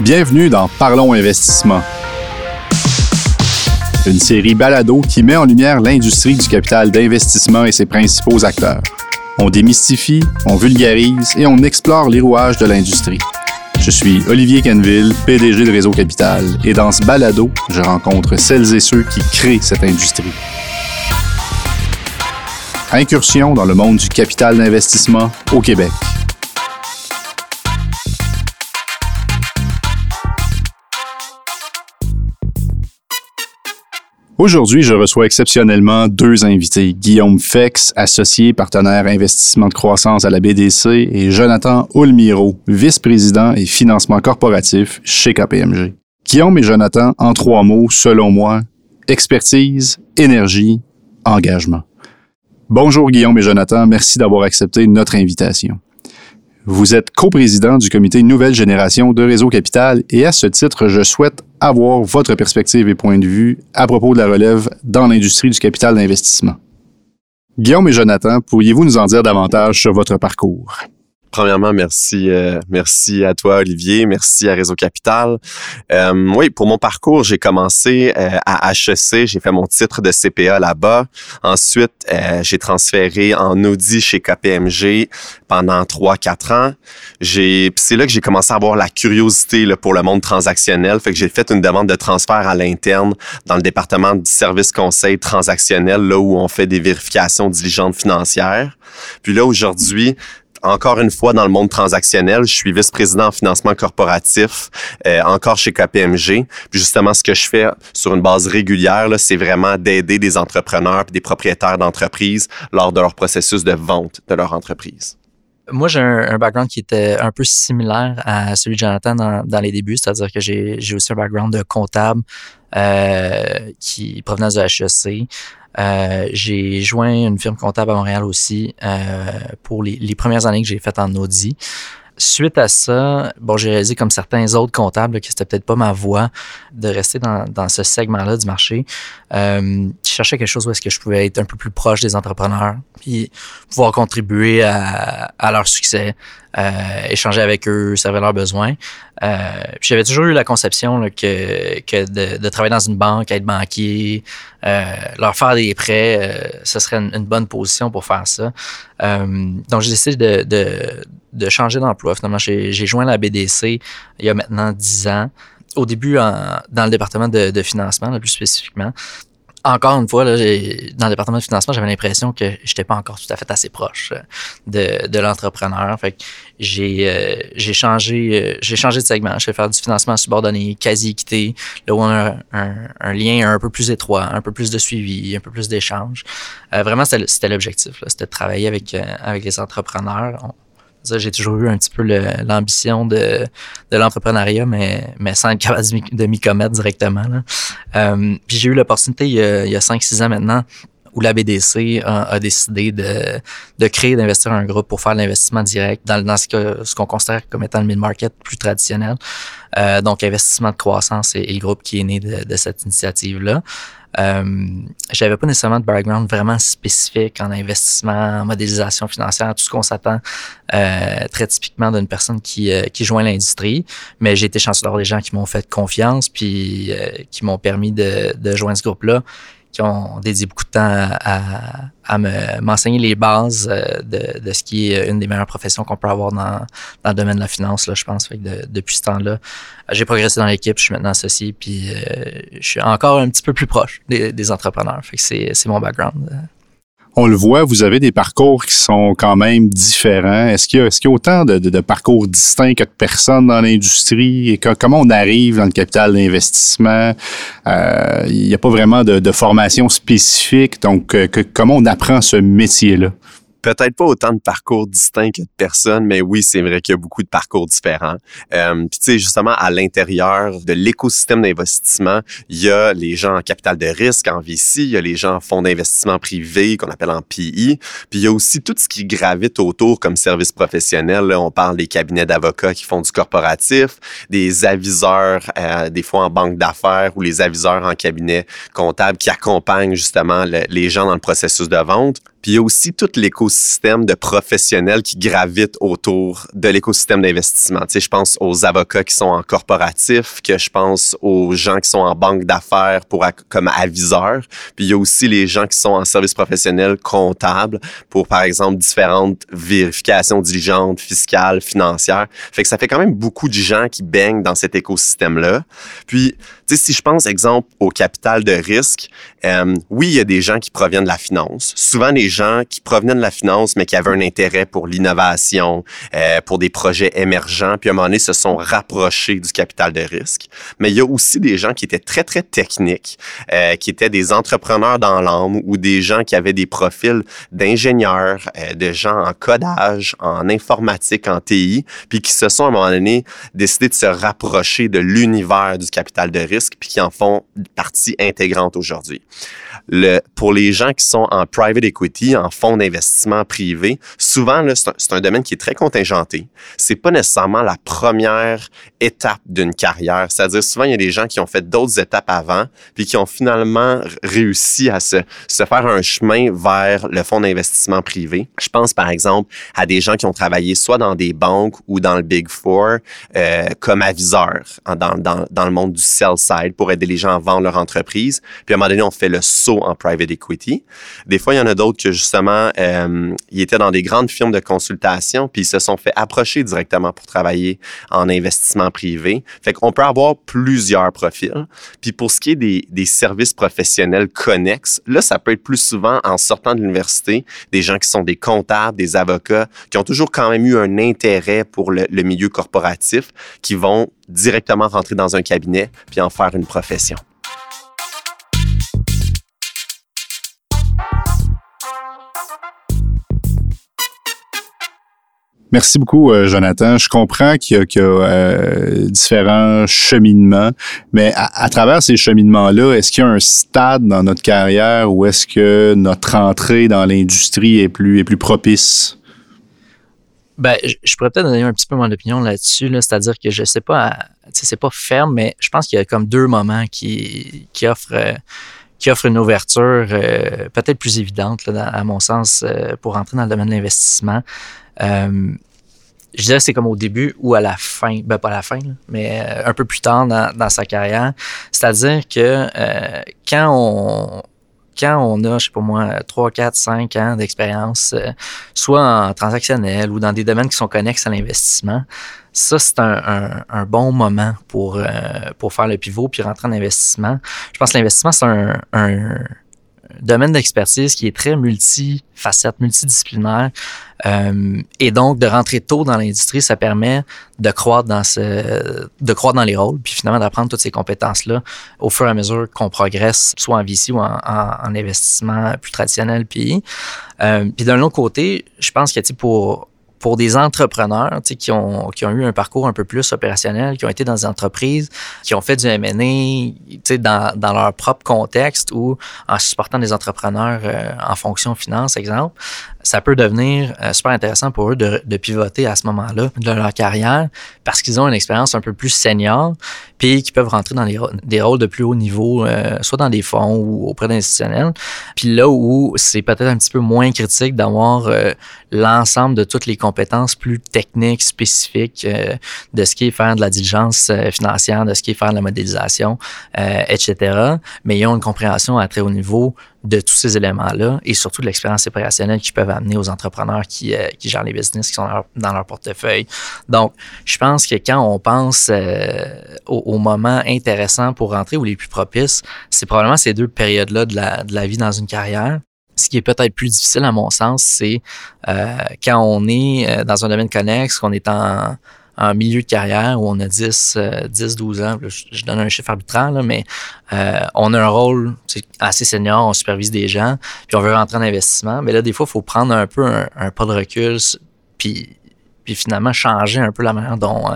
Bienvenue dans Parlons Investissement, une série balado qui met en lumière l'industrie du capital d'investissement et ses principaux acteurs. On démystifie, on vulgarise et on explore les rouages de l'industrie. Je suis Olivier Canville, PDG de Réseau Capital, et dans ce balado, je rencontre celles et ceux qui créent cette industrie. Incursion dans le monde du capital d'investissement au Québec. Aujourd'hui, je reçois exceptionnellement deux invités. Guillaume Fex, associé partenaire investissement de croissance à la BDC, et Jonathan Olmiro, vice-président et financement corporatif chez KPMG. Guillaume et Jonathan, en trois mots, selon moi, expertise, énergie, engagement. Bonjour Guillaume et Jonathan, merci d'avoir accepté notre invitation. Vous êtes coprésident du comité Nouvelle Génération de Réseau Capital et à ce titre, je souhaite avoir votre perspective et point de vue à propos de la relève dans l'industrie du capital d'investissement. Guillaume et Jonathan, pourriez-vous nous en dire davantage sur votre parcours? Premièrement, merci, euh, merci à toi Olivier, merci à Réseau Capital. Euh, oui, pour mon parcours, j'ai commencé euh, à HEC, j'ai fait mon titre de CPA là-bas. Ensuite, j'ai transféré en Audi chez KPMG pendant 3-4 ans. J'ai, c'est là que j'ai commencé à avoir la curiosité là, pour le monde transactionnel. Fait que j'ai fait une demande de transfert à l'interne dans le département du service conseil transactionnel, là où on fait des vérifications diligentes financières. Puis là, aujourd'hui, encore une fois dans le monde transactionnel. Je suis vice-président en financement corporatif, euh, encore chez KPMG. Puis justement, ce que je fais sur une base régulière, c'est vraiment d'aider des entrepreneurs et des propriétaires d'entreprises lors de leur processus de vente de leur entreprise. Moi, j'ai un, background qui était un peu similaire à celui de Jonathan dans, dans les débuts, c'est-à-dire que j'ai aussi un background de comptable euh, qui provenant de HEC. Euh, j'ai joint une firme comptable à Montréal aussi euh, pour les, les, premières années que j'ai faites en Audi suite à ça, bon, j'ai réalisé comme certains autres comptables que c'était peut-être pas ma voie de rester dans, dans ce segment-là du marché. Euh, je cherchais quelque chose où est-ce que je pouvais être un peu plus proche des entrepreneurs, puis pouvoir contribuer à, à leur succès, échanger avec eux, servir leurs besoins. Euh, j'avais toujours eu la conception là, que, que de, de, travailler dans une banque, être banquier, euh, leur faire des prêts, euh, ce serait une, bonne position pour faire ça. Euh, donc, j'ai décidé de, de, de changer d'emploi. Finalement, j'ai joint la BDC il y a maintenant dix ans. Au début, en, dans le département de, de financement, plus spécifiquement encore une fois, là, dans le département de financement, j'avais l'impression que j'étais pas encore tout à fait assez proche euh, de, de l'entrepreneur. Fait j'ai euh, changé euh, j'ai changé de segment. Je vais faire du financement subordonné, quasi équité, là où on a un, un, lien un peu plus étroit, un peu plus de suivi, un peu plus d'échange. vraiment, c'était l'objectif. C'était de travailler avec avec les entrepreneurs. J'ai toujours eu un petit peu l'ambition de, de l'entrepreneuriat, mais, mais sans être capable de m'y commettre directement. Là. Euh, puis j'ai eu l'opportunité il y a, a 5-6 ans maintenant où la BDC a, décidé de, de créer, d'investir un groupe pour faire l'investissement direct dans, dans ce qu'on considère comme étant le mid-market plus traditionnel. Euh, donc, investissement de croissance est, le groupe qui est né de, de cette initiative-là. Euh, j'avais pas nécessairement de background vraiment spécifique en investissement, en modélisation financière, tout ce qu'on s'attend euh, très typiquement d'une personne qui, euh, qui joint l'industrie. Mais j'ai été chanceux d'avoir des gens qui m'ont fait confiance puis euh, qui m'ont permis de, de joindre ce groupe-là qui ont dédié beaucoup de temps à, à m'enseigner les bases euh, de, de, ce qui est une des meilleures professions qu'on peut avoir dans, dans le domaine de la finance, là, je pense. Fait que depuis ce temps-là, j'ai progressé dans l'équipe, je suis maintenant associé, puis euh, je suis encore un petit peu plus proche des, des entrepreneurs. Fait que c'est mon background. On le voit, vous avez des parcours qui sont quand même différents. Est-ce qu'il y, a autant de, parcours distincts que de personnes dans l'industrie? Et comment on arrive dans le capital d'investissement? Euh, il n'y a pas vraiment de, de formation spécifique. Donc, euh, que, comment on apprend ce métier-là? Peut-être pas autant de parcours distincts que de personnes, mais oui, c'est vrai qu'il y a beaucoup de parcours différents. Euh, Puis tu sais, justement, à l'intérieur de l'écosystème d'investissement, il y a les gens en capital de risque, en VC, il y a les gens en fonds d'investissement privé qu'on appelle en PI, puis il y a aussi tout ce qui gravite autour comme service professionnel. Là, on parle des cabinets d'avocats qui font du corporatif, des aviseurs, euh, des fois en banque d'affaires ou les aviseurs en cabinet comptable qui accompagnent justement les gens dans le processus de vente. Puis il y a aussi tout l'écosystème de professionnels qui gravitent autour de l'écosystème d'investissement. Tu sais, je pense aux avocats qui sont en corporatif, que je pense aux gens qui sont en banque d'affaires pour comme aviseurs. Puis il y a aussi les gens qui sont en service professionnel comptable pour, par exemple, différentes vérifications diligentes, fiscales, financières. Fait que ça fait quand même beaucoup de gens qui baignent dans cet écosystème-là. Puis, sais, si je pense, exemple, au capital de risque, euh, oui, il y a des gens qui proviennent de la finance. Souvent, des gens qui provenaient de la finance, mais qui avaient un intérêt pour l'innovation, euh, pour des projets émergents, puis à un moment donné, se sont rapprochés du capital de risque. Mais il y a aussi des gens qui étaient très, très techniques, euh, qui étaient des entrepreneurs dans l'âme ou des gens qui avaient des profils d'ingénieurs, euh, de gens en codage, en informatique, en TI, puis qui se sont à un moment donné décidé de se rapprocher de l'univers du capital de risque, puis qui en font partie intégrante aujourd'hui. Pour les gens qui sont en private equity, en fonds d'investissement privé, souvent, c'est un, domaine qui est très contingenté. C'est pas nécessairement la première étape d'une carrière. C'est-à-dire, souvent, il y a des gens qui ont fait d'autres étapes avant, puis qui ont finalement réussi à se, faire un chemin vers le fonds d'investissement privé. Je pense, par exemple, à des gens qui ont travaillé soit dans des banques ou dans le Big Four euh, comme aviseurs dans, le monde du sell pour aider les gens à vendre leur entreprise. Puis à un moment donné, on fait le saut en private equity. Des fois, il y en a d'autres que justement, euh, ils étaient dans des grandes firmes de consultation, puis ils se sont fait approcher directement pour travailler en investissement privé. Fait qu'on peut avoir plusieurs profils. Puis pour ce qui est des, services professionnels connexes, là, ça peut être plus souvent en sortant de l'université, des gens qui sont des comptables, des avocats, qui ont toujours quand même eu un intérêt pour le milieu corporatif, qui vont directement rentrer dans un cabinet puis en faire une profession. Merci beaucoup, euh, Jonathan. Je comprends qu'il y a, euh, différents cheminements, mais à, à travers ces cheminements-là, est-ce qu'il y a un stade dans notre carrière où est-ce que notre entrée dans l'industrie est plus, est plus propice? Ben, je, pourrais peut-être donner un petit peu mon opinion là-dessus, là, c'est-à-dire que je sais pas, c'est pas ferme, mais je pense qu'il y a comme deux moments qui, qui offrent. Euh, qui offre une ouverture euh, peut-être plus évidente, là, dans, à mon sens, euh, pour entrer dans le domaine de l'investissement. Euh, je dirais c'est comme au début ou à la fin, ben pas à la fin, là, mais euh, un peu plus tard dans, dans sa carrière. C'est-à-dire que euh, quand on quand on a, je sais pas moi, 3, 4, 5 ans d'expérience, euh, soit en transactionnel ou dans des domaines qui sont connexes à l'investissement, ça, c'est un, bon moment pour, euh, pour faire le pivot puis rentrer en investissement. Je pense que l'investissement, c'est un domaine d'expertise qui est très multifacette, multidisciplinaire. Euh, et donc, de rentrer tôt dans l'industrie, ça permet de croître dans ce, de croître dans les rôles, puis finalement d'apprendre toutes ces compétences-là au fur et à mesure qu'on progresse, soit en VC ou en, en, en investissement plus traditionnel. Puis, euh, puis d'un autre côté, je pense que pour pour des entrepreneurs qui ont, qui ont eu un parcours un peu plus opérationnel, qui ont été dans des entreprises, qui ont fait du M&A dans, dans leur propre contexte ou en supportant des entrepreneurs euh, en fonction finance, exemple, ça peut devenir euh, super intéressant pour eux de, de pivoter à ce moment-là de leur carrière parce qu'ils ont une expérience un peu plus senior puis qui peuvent rentrer dans les, des rôles de plus haut niveau, euh, soit dans des fonds ou auprès d'institutionnels. Puis là où c'est peut-être un petit peu moins critique d'avoir euh, l'ensemble de toutes les plus techniques, spécifiques euh, de ce qui est faire de la diligence euh, financière, de ce qui est faire de la modélisation, euh, etc. Mais ils ont une compréhension à très haut niveau de tous ces éléments-là et surtout de l'expérience opérationnelle qu'ils peuvent amener aux entrepreneurs qui, euh, qui gèrent les business, qui sont dans leur, dans leur, portefeuille. Donc, je pense que quand on pense euh, au, au, moment intéressant pour rentrer ou les plus propices, c'est probablement ces deux périodes-là de la, de la vie dans une carrière. Ce qui est peut-être plus difficile à mon sens, c'est euh, quand on est dans un domaine connexe, qu'on est en en milieu de carrière où on a 10, euh, 10 12 ans, je, je, donne un chiffre arbitraire, là, mais euh, on a un rôle assez senior, on supervise des gens, puis on veut rentrer en investissement. Mais là, des fois, il faut prendre un peu un, un pas de recul, puis puis finalement changer un peu la manière dont, euh,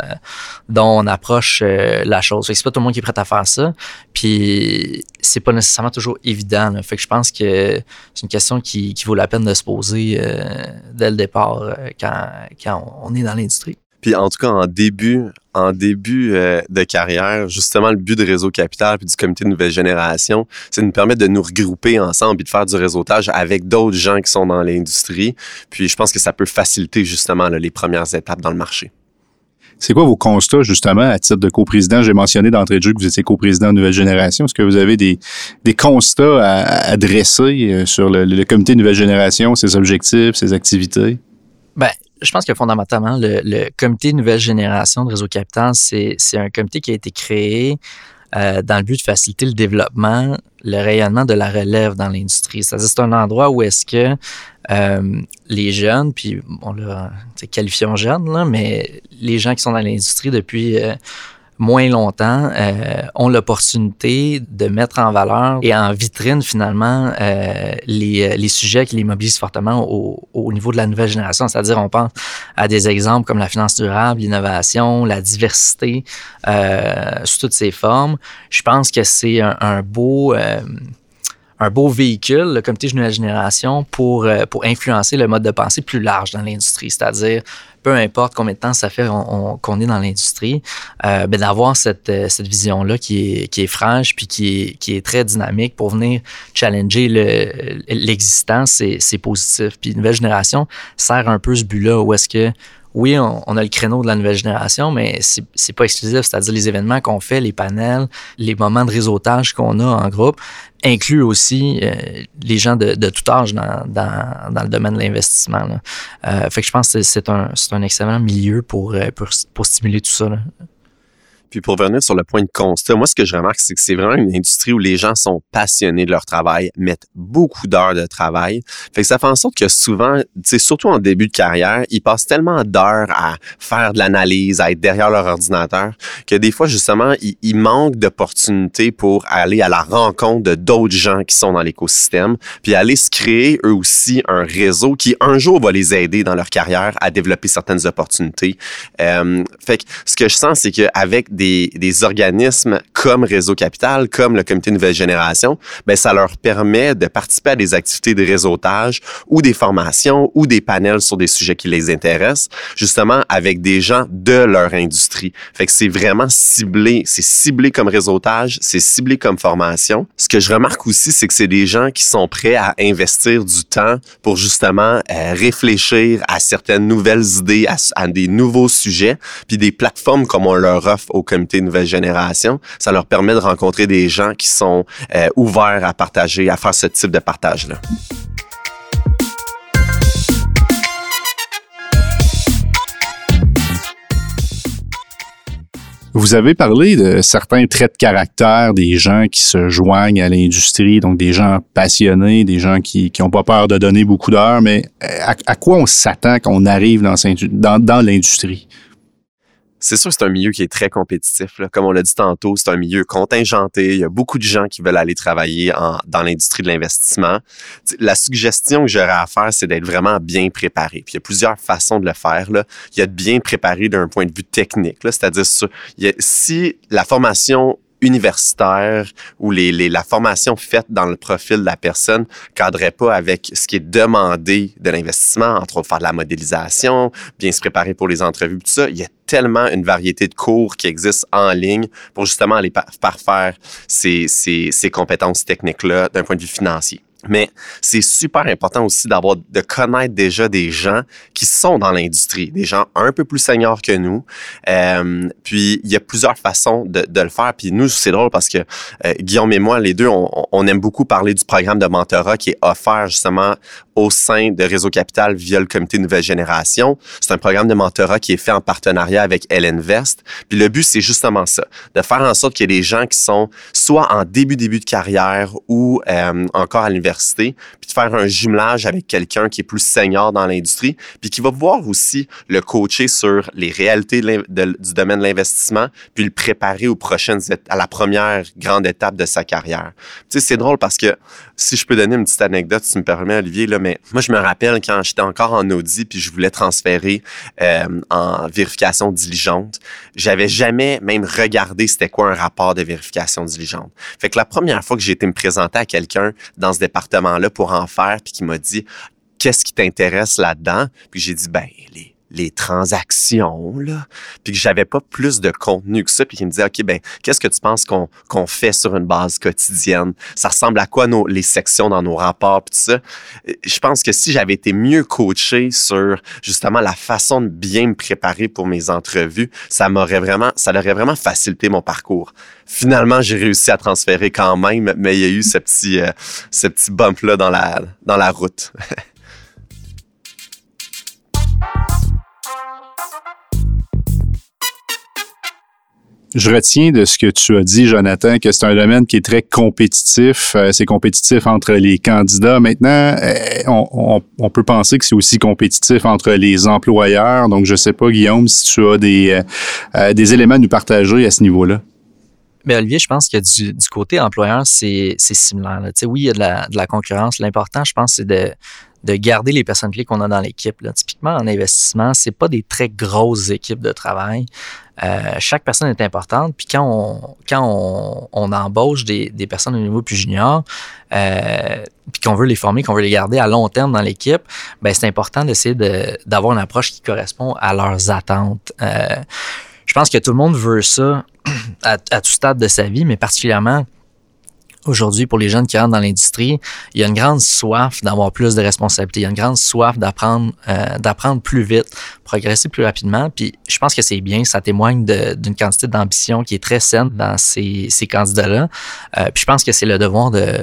dont on approche euh, la chose. C'est pas tout le monde qui est prêt à faire ça. Puis c'est pas nécessairement toujours évident. Là. Fait que je pense que c'est une question qui, qui vaut la peine de se poser euh, dès le départ euh, quand, quand on est dans l'industrie. Puis en tout cas, en début, en début euh, de carrière, justement, le but de Réseau Capital puis du comité de nouvelle génération, c'est de nous permettre de nous regrouper ensemble et de faire du réseautage avec d'autres gens qui sont dans l'industrie. Puis je pense que ça peut faciliter justement les premières étapes dans le marché. C'est quoi vos constats, justement, à titre de coprésident? J'ai mentionné d'entrée de jeu que vous étiez coprésident de Nouvelle Génération. Est-ce que vous avez des, constats à, dresser euh, sur le, le, comité Nouvelle Génération, ses objectifs, ses activités? Je pense que fondamentalement, le, comité Nouvelle Génération de Réseau Capital, c'est un comité qui a été créé euh, dans le but de faciliter le développement, le rayonnement de la relève dans l'industrie. C'est-à-dire c'est un endroit où est-ce que euh, les jeunes, puis on l'a qualifié jeunes, là, mais les gens qui sont dans l'industrie depuis euh, moins longtemps euh, ont l'opportunité de mettre en valeur et en vitrine finalement euh, les, euh, les, sujets qui les mobilisent fortement au, au niveau de la nouvelle génération. C'est-à-dire on pense à des exemples comme la finance durable, l'innovation, la diversité euh, sous toutes ses formes. Je pense que c'est un, un, beau un beau véhicule, le comité de nouvelle génération, pour, pour influencer le mode de pensée plus large dans l'industrie. C'est-à-dire, peu importe combien de temps ça fait qu'on est dans l'industrie, euh, ben d'avoir cette, euh, cette vision-là qui est, qui est franche puis qui est, qui est très dynamique pour venir challenger l'existence, c'est positif. Puis Nouvelle Génération sert un peu ce but-là où est-ce que oui, on, a le créneau de la nouvelle génération, mais c'est pas exclusif. C'est-à-dire les événements qu'on fait, les panels, les moments de réseautage qu'on a en groupe incluent aussi euh, les gens de, tout âge dans, dans, le domaine de l'investissement. Euh, fait que je pense que c'est un, un excellent milieu pour, euh, pour, pour stimuler tout ça. Là. Puis pour revenir sur le point de constat, moi, ce que je remarque, c'est que c'est vraiment une industrie où les gens sont passionnés de leur travail, mettent beaucoup d'heures de travail. Fait que ça fait en sorte que souvent, surtout en début de carrière, ils passent tellement d'heures à faire de l'analyse, à être derrière leur ordinateur, que des fois, justement, ils, ils manquent d'opportunités pour aller à la rencontre de d'autres gens qui sont dans l'écosystème, puis aller se créer eux aussi un réseau qui un jour va les aider dans leur carrière à développer certaines opportunités. Euh, fait que ce que je sens, c'est qu'avec des des, organismes comme Réseau Capital, comme le Comité Nouvelle Génération, ben ça leur permet de participer à des activités de réseautage ou des formations ou des panels sur des sujets qui les intéressent, justement avec des gens de leur industrie. Fait que c'est vraiment ciblé, c'est ciblé comme réseautage, c'est ciblé comme formation. Ce que je remarque aussi, c'est que c'est des gens qui sont prêts à investir du temps pour justement euh, réfléchir à certaines nouvelles idées, à, à, des nouveaux sujets, puis des plateformes comme on leur offre au Nouvelle Génération. Ça leur permet de rencontrer des gens qui sont euh, ouverts à partager, à faire ce type de partage-là. Vous avez parlé de certains traits de caractère des gens qui se joignent à l'industrie, donc des gens passionnés, des gens qui n'ont pas peur de donner beaucoup d'heures, mais à, quoi on s'attend quand on arrive dans l'industrie? C'est sûr que c'est un milieu qui est très compétitif. Là. Comme on l'a dit tantôt, c'est un milieu contingenté. Il y a beaucoup de gens qui veulent aller travailler en, dans l'industrie de l'investissement. La suggestion que j'aurais à faire, c'est d'être vraiment bien préparé. Puis il y a plusieurs façons de le faire. Là. Il y a de bien préparer d'un point de vue technique. C'est-à-dire, si la formation universitaire ou les, les, la formation faite dans le profil de la personne cadrait pas avec ce qui est demandé de l'investissement, entre autres faire de la modélisation, bien se préparer pour les entrevues, tout ça. Il y a tellement une variété de cours qui existent en ligne pour justement aller parfaire ces, ces, ces compétences techniques-là d'un point de vue financier. Mais c'est super important aussi d'avoir de connaître déjà des gens qui sont dans l'industrie, des gens un peu plus seniors que nous. Euh, puis il y a plusieurs façons de, de le faire. Puis nous, c'est drôle parce que euh, Guillaume et moi, les deux, on, on, aime beaucoup parler du programme de mentorat qui est offert justement au sein de Réseau Capital via le comité Nouvelle Génération. C'est un programme de mentorat qui est fait en partenariat avec Ellenvest. Puis le but, c'est justement ça, de faire en sorte qu'il y ait des gens qui sont soit en début début de carrière ou euh, encore à l'université puis de faire un jumelage avec quelqu'un qui est plus senior dans l'industrie, puis qui va voir aussi le coacher sur les réalités du domaine de l'investissement, puis le préparer aux prochaines à la première grande étape de sa carrière. Tu sais, c'est drôle parce que si je peux donner une petite anecdote, si tu me permets, Olivier, là, mais moi, je me rappelle quand j'étais encore en audit, puis je voulais transférer euh, en vérification diligente, j'avais jamais même regardé c'était quoi un rapport de vérification diligente. Fait que la première fois que j'ai été me présenter à quelqu'un dans ce département pour en faire, puis qui m'a dit qu'est-ce qui t'intéresse là-dedans, puis j'ai dit ben les les transactions, là, puis que j'avais pas plus de contenu que ça, puis qui me disait, OK, ben, qu'est-ce que tu penses qu'on qu'on fait sur une base quotidienne? Ça ressemble à quoi nos, les sections dans nos rapports, puis tout ça? Je pense que si j'avais été mieux coaché sur, justement, la façon de bien me préparer pour mes entrevues, ça m'aurait vraiment, ça aurait vraiment facilité mon parcours. Finalement, j'ai réussi à transférer quand même, mais il y a eu ce petit, euh, ce petit bump-là dans la, dans la route. Je retiens de ce que tu as dit, Jonathan, que c'est un domaine qui est très compétitif. Euh, c'est compétitif entre les candidats. Maintenant, euh, on, peut penser que c'est aussi compétitif entre les employeurs. Donc, je sais pas, Guillaume, si tu as des, euh, des éléments à nous partager à ce niveau-là. Mais Olivier, je pense que du, du côté employeur, c'est similaire. Oui, il y a de la, de la concurrence. L'important, je pense, c'est de, de garder les personnes clés qu'on a dans l'équipe. Typiquement, en investissement, c'est pas des très grosses équipes de travail. Euh, chaque personne est importante. Puis quand on, quand on, on embauche des, des, personnes au niveau plus junior, euh, puis qu'on veut les former, qu'on veut les garder à long terme dans l'équipe, ben c'est important d'essayer d'avoir une approche qui correspond à leurs attentes. Euh, je pense que tout le monde veut ça à, à tout stade de sa vie, mais particulièrement aujourd'hui pour les jeunes qui rentrent dans l'industrie, il y a une grande soif d'avoir plus de responsabilités, il y a une grande soif d'apprendre euh, d'apprendre plus vite, progresser plus rapidement. Puis je pense que c'est bien, ça témoigne d'une quantité d'ambition qui est très saine dans ces, ces candidats-là. Euh, puis je pense que c'est le devoir de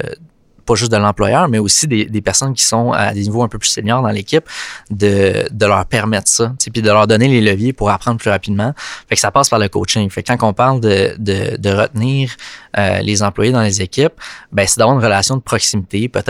pas juste de l'employeur, mais aussi des, personnes qui sont à des niveaux un peu plus seniors dans l'équipe, de, de leur permettre ça, puis de leur donner les leviers pour apprendre plus rapidement. Fait que ça passe par le coaching. Fait que quand on parle de, de, de retenir euh, les employés dans les équipes, ben c'est d'avoir une relation de proximité, peut-être